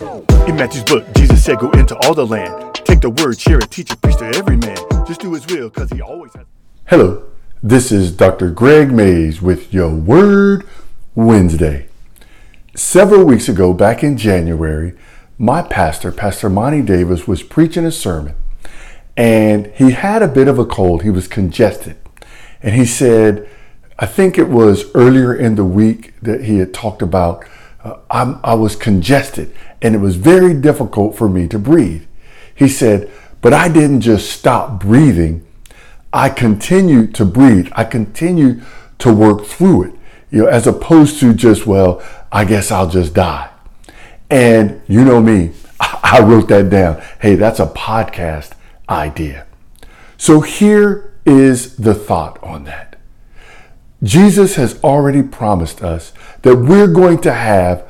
In Matthew's book, Jesus said, Go into all the land, take the word, share it, teach it, preach to every man. Just do his will, because he always has. Hello, this is Dr. Gregg Mays with Your Word Wednesday. Several weeks ago, back in January, my pastor, Pastor Monty Davis, was preaching a sermon and he had a bit of a cold. He was congested. And he said, I think it was earlier in the week that he had talked about uh, i was congested and it was very difficult for me to breathe. He said, but I didn't just stop breathing. I continued to breathe. I continued to work through it, you know, as opposed to just, well, I guess I'll just die. And you know me, I wrote that down. Hey, that's a podcast idea. So here is the thought on that. Jesus has already promised us that we're going to have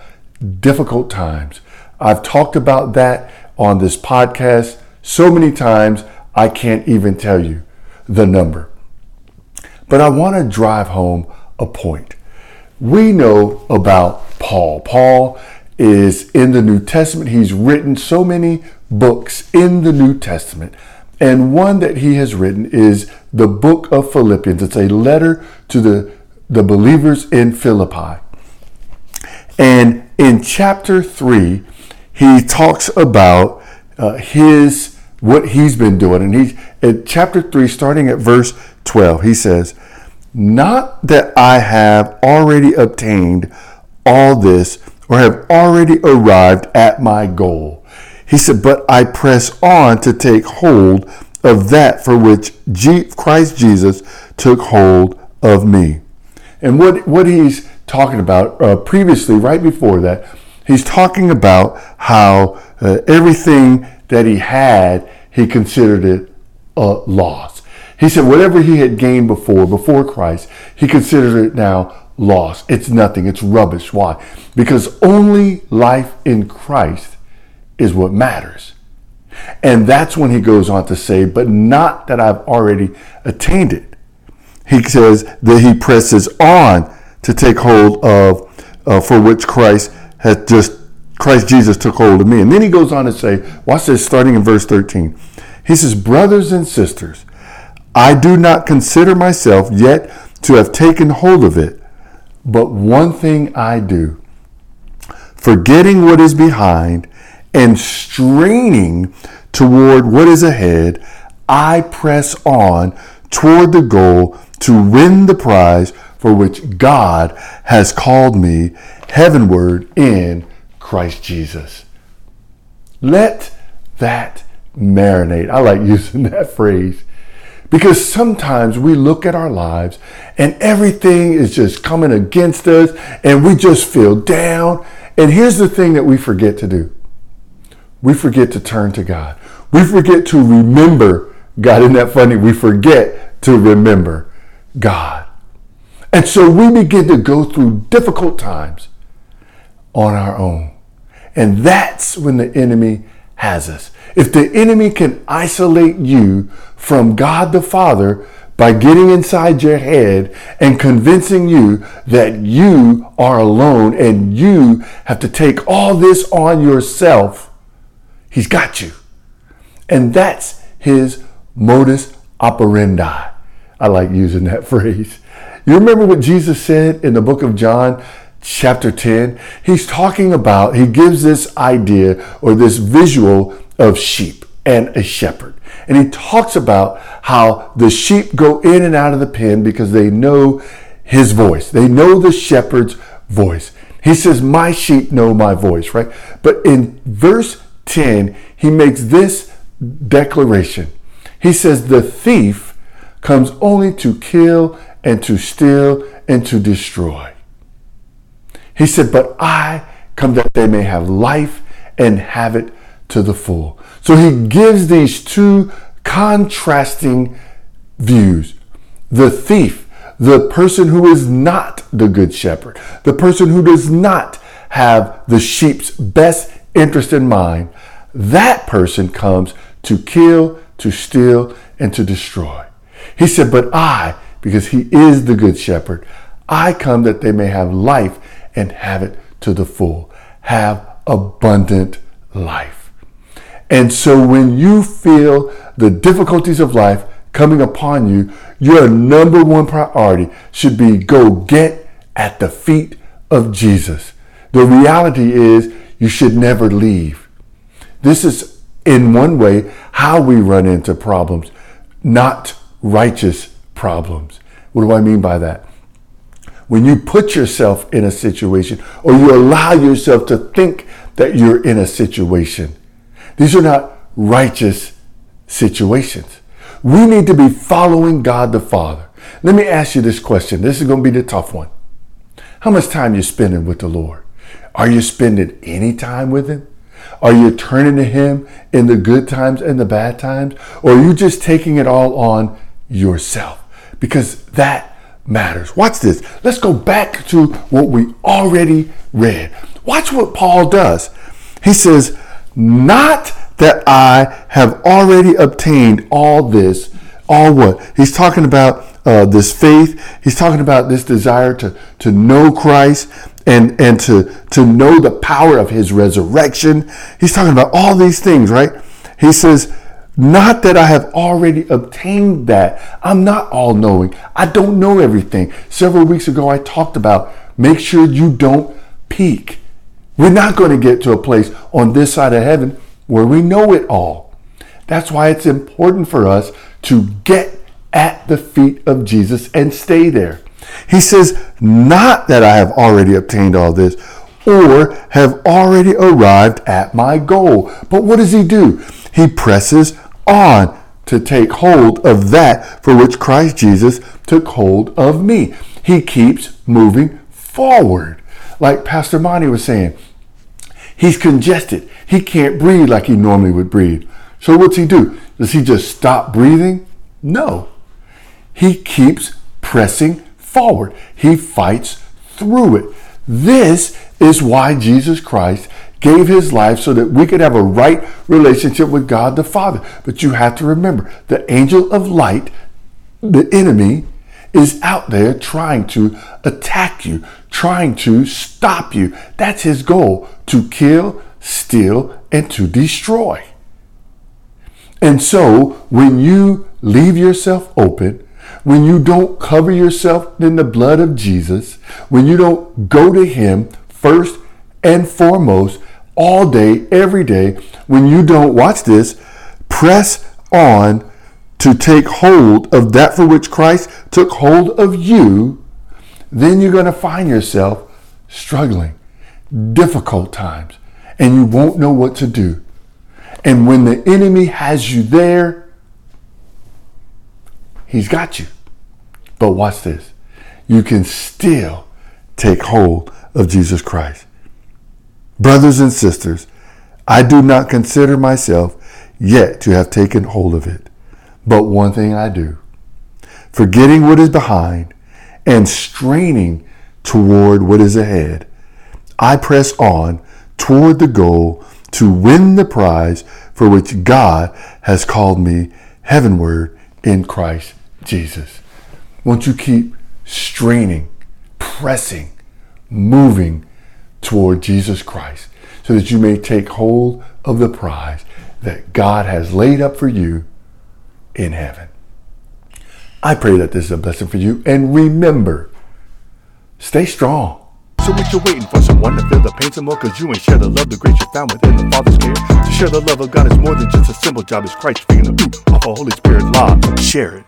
difficult times. I've talked about that on this podcast so many times, I can't even tell you the number. But I want to drive home a point. We know about Paul. Paul is in the New Testament. He's written so many books in the New Testament. And one that he has written is the book of Philippians. It's a letter to the, the believers in Philippi. And in chapter 3, he talks about uh, his what he's been doing. And he's in chapter 3, starting at verse 12, he says, Not that I have already obtained all this or have already arrived at my goal. He said, But I press on to take hold of that for which Christ Jesus took hold of me. And what, what he's talking about uh, previously, right before that, he's talking about how uh, everything that he had, he considered it a loss. He said whatever he had gained before, before Christ, he considered it now loss. It's nothing. It's rubbish. Why? Because only life in Christ is what matters. And that's when he goes on to say, but not that I've already attained it. He says that he presses on to take hold of uh, for which Christ has just Christ Jesus took hold of me. And then he goes on to say, watch this starting in verse 13. He says, Brothers and sisters, I do not consider myself yet to have taken hold of it, but one thing I do, forgetting what is behind and straining toward what is ahead, I press on toward the goal to win the prize for which God has called me heavenward in Christ Jesus. Let that marinate. I like using that phrase because sometimes we look at our lives and everything is just coming against us and we just feel down. And here's the thing that we forget to do we forget to turn to God. We forget to remember God. Isn't that funny? We forget to remember God. And so we begin to go through difficult times on our own. And that's when the enemy has us. If the enemy can isolate you from God the Father by getting inside your head and convincing you that you are alone and you have to take all this on yourself, he's got you. And that's his modus operandi. I like using that phrase. You remember what Jesus said in the book of John, chapter 10? He's talking about, he gives this idea or this visual of sheep and a shepherd. And he talks about how the sheep go in and out of the pen because they know his voice. They know the shepherd's voice. He says, My sheep know my voice, right? But in verse 10, he makes this declaration. He says, The thief comes only to kill and to steal and to destroy. He said, But I come that they may have life and have it to the full. So he gives these two contrasting views. The thief, the person who is not the good shepherd, the person who does not have the sheep's best interest in mind, that person comes to kill, to steal, and to destroy. He said, But I, because he is the good shepherd, I come that they may have life and have it to the full. Have abundant life. And so when you feel the difficulties of life coming upon you, your number one priority should be go get at the feet of Jesus. The reality is you should never leave. This is in one way how we run into problems, not righteous problems. What do I mean by that? When you put yourself in a situation or you allow yourself to think that you're in a situation, these are not righteous situations. We need to be following God the Father. Let me ask you this question. This is going to be the tough one. How much time you spending with the Lord? Are you spending any time with him? Are you turning to him in the good times and the bad times? Or are you just taking it all on yourself? Because that matters. Watch this. Let's go back to what we already read. Watch what Paul does. He says, Not that I have already obtained all this. All what? He's talking about uh, this faith. He's talking about this desire to, to know Christ and, and to, to know the power of his resurrection. He's talking about all these things, right? He says, not that I have already obtained that. I'm not all knowing. I don't know everything. Several weeks ago, I talked about make sure you don't peak. We're not going to get to a place on this side of heaven where we know it all. That's why it's important for us to get at the feet of Jesus and stay there. He says, Not that I have already obtained all this or have already arrived at my goal. But what does he do? He presses on to take hold of that for which Christ Jesus took hold of me. He keeps moving forward. Like Pastor Monty was saying, he's congested. He can't breathe like he normally would breathe. So what's he do? Does he just stop breathing? No. He keeps pressing forward. He fights through it. This is why Jesus Christ gave his life so that we could have a right relationship with God the Father. But you have to remember the angel of light, the enemy, is out there trying to attack you, trying to stop you. That's his goal to kill, steal, and to destroy. And so when you leave yourself open, when you don't cover yourself in the blood of Jesus, when you don't go to Him first and foremost all day, every day, when you don't, watch this, press on to take hold of that for which Christ took hold of you, then you're going to find yourself struggling, difficult times, and you won't know what to do. And when the enemy has you there, He's got you. But watch this. You can still take hold of Jesus Christ. Brothers and sisters, I do not consider myself yet to have taken hold of it. But one thing I do, forgetting what is behind and straining toward what is ahead, I press on toward the goal to win the prize for which God has called me heavenward in Christ Jesus. Won't you keep straining, pressing, moving toward Jesus Christ so that you may take hold of the prize that God has laid up for you in heaven. I pray that this is a blessing for you. And remember, stay strong. So what you're waiting for? Someone to feel the pain some more? Cause you ain't share the love, the grace you found within the Father's care. To share the love of God is more than just a simple job. It's Christ speaking the ooh off a Holy Spirit law. Share it.